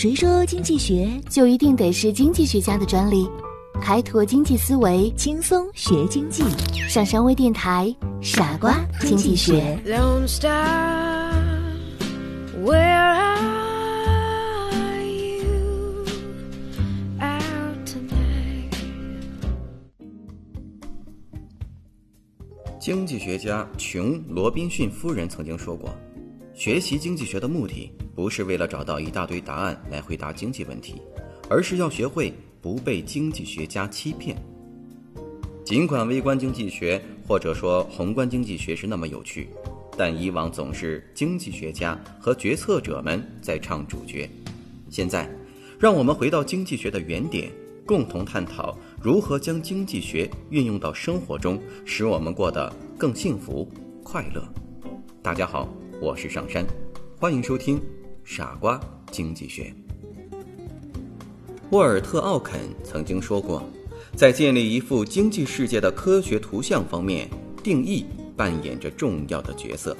谁说经济学就一定得是经济学家的专利？开拓经济思维，轻松学经济。上山微电台，傻瓜经济学。Where are you out tonight? 经济学家琼·罗宾逊夫人曾经说过：“学习经济学的目的不是为了找到一大堆答案来回答经济问题，而是要学会不被经济学家欺骗。”尽管微观经济学或者说宏观经济学是那么有趣，但以往总是经济学家和决策者们在唱主角。现在，让我们回到经济学的原点，共同探讨如何将经济学运用到生活中，使我们过得更幸福快乐。大家好，我是上山，欢迎收听《傻瓜经济学》。沃尔特·奥肯曾经说过，在建立一幅经济世界的科学图像方面，定义扮演着重要的角色。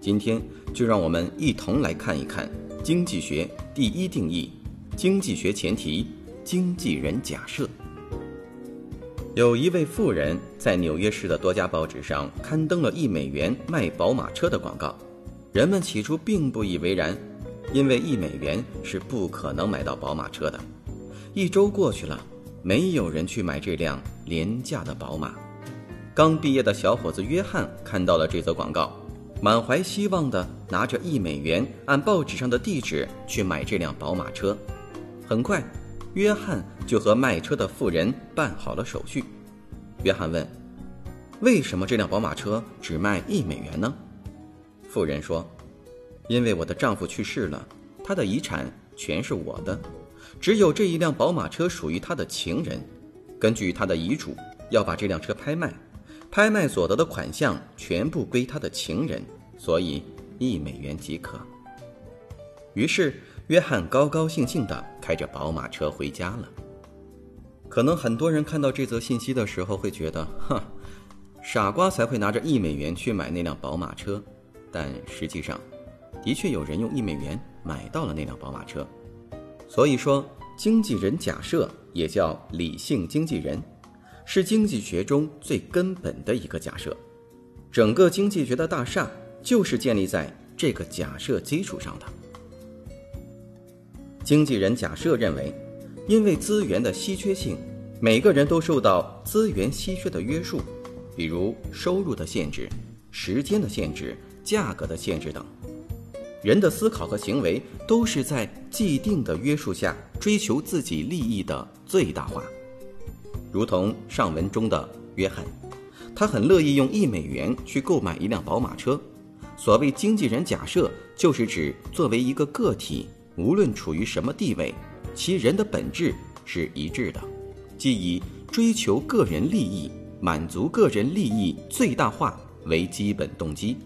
今天就让我们一同来看一看经济学第一定义：经济学前提，经纪人假设。有一位富人在纽约市的多家报纸上刊登了一美元卖宝马车的广告，人们起初并不以为然，因为一美元是不可能买到宝马车的。一周过去了，没有人去买这辆廉价的宝马。刚毕业的小伙子约翰看到了这则广告，满怀希望的拿着一美元按报纸上的地址去买这辆宝马车。很快，约翰就和卖车的妇人办好了手续。约翰问：“为什么这辆宝马车只卖一美元呢？”妇人说：“因为我的丈夫去世了，他的遗产全是我的，只有这一辆宝马车属于他的情人。根据他的遗嘱，要把这辆车拍卖，拍卖所得的款项全部归他的情人，所以一美元即可。”于是，约翰高高兴兴地开着宝马车回家了。可能很多人看到这则信息的时候会觉得，哼，傻瓜才会拿着一美元去买那辆宝马车。但实际上，的确有人用一美元买到了那辆宝马车。所以说，经纪人假设也叫理性经纪人，是经济学中最根本的一个假设。整个经济学的大厦就是建立在这个假设基础上的。经纪人假设认为，因为资源的稀缺性，每个人都受到资源稀缺的约束，比如收入的限制、时间的限制、价格的限制等。人的思考和行为都是在既定的约束下追求自己利益的最大化。如同上文中的约翰，他很乐意用一美元去购买一辆宝马车。所谓经纪人假设，就是指作为一个个体。无论处于什么地位，其人的本质是一致的，即以追求个人利益、满足个人利益最大化为基本动机，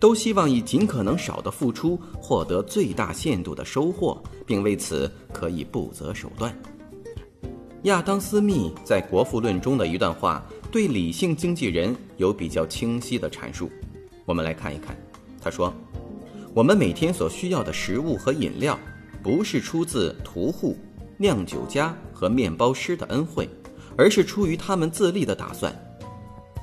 都希望以尽可能少的付出获得最大限度的收获，并为此可以不择手段。亚当·斯密在《国富论》中的一段话，对理性经纪人有比较清晰的阐述。我们来看一看，他说。我们每天所需要的食物和饮料，不是出自屠户、酿酒家和面包师的恩惠，而是出于他们自立的打算。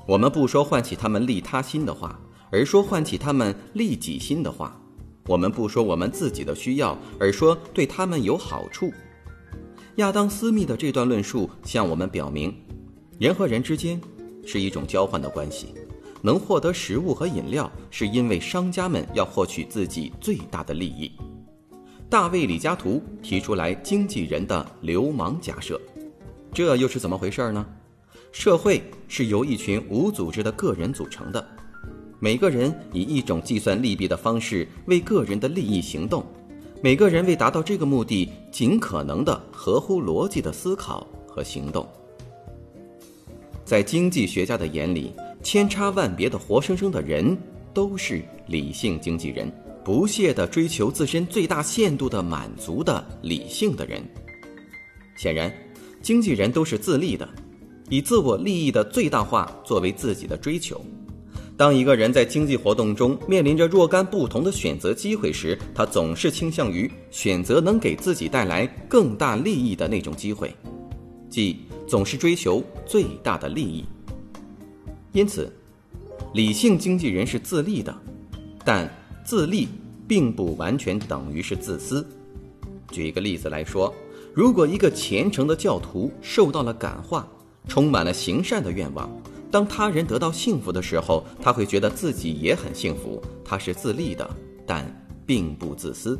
我们不说唤起他们利他心的话，而说唤起他们利己心的话。我们不说我们自己的需要，而说对他们有好处。亚当·斯密的这段论述向我们表明，人和人之间是一种交换的关系。能获得食物和饮料，是因为商家们要获取自己最大的利益。大卫·李嘉图提出来经纪人的流氓假设，这又是怎么回事呢？社会是由一群无组织的个人组成的，每个人以一种计算利弊的方式为个人的利益行动，每个人为达到这个目的，尽可能的合乎逻辑的思考和行动。在经济学家的眼里。千差万别的活生生的人都是理性经纪人，不懈地追求自身最大限度的满足的理性的人。显然，经纪人都是自利的，以自我利益的最大化作为自己的追求。当一个人在经济活动中面临着若干不同的选择机会时，他总是倾向于选择能给自己带来更大利益的那种机会，即总是追求最大的利益。因此，理性经纪人是自利的，但自利并不完全等于是自私。举一个例子来说，如果一个虔诚的教徒受到了感化，充满了行善的愿望。当他人得到幸福的时候，他会觉得自己也很幸福。他是自利的，但并不自私。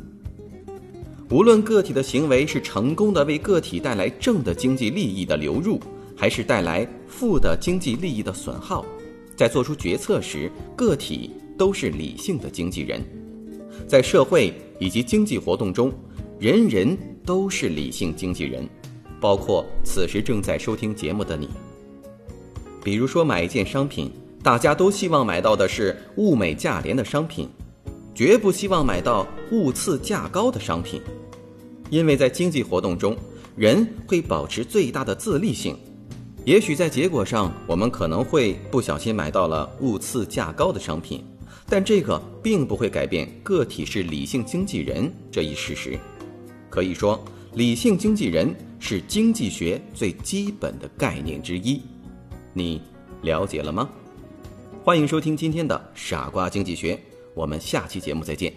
无论个体的行为是成功的为个体带来正的经济利益的流入，还是带来负的经济利益的损耗，在做出决策时，个体都是理性的经纪人。在社会以及经济活动中，人人都是理性经纪人，包括此时正在收听节目的你。比如说，买一件商品，大家都希望买到的是物美价廉的商品，绝不希望买到物次价高的商品，因为在经济活动中，人会保持最大的自利性。也许在结果上，我们可能会不小心买到了物次价高的商品，但这个并不会改变个体是理性经纪人这一事实。可以说，理性经纪人是经济学最基本的概念之一。你了解了吗？欢迎收听今天的《傻瓜经济学》，我们下期节目再见。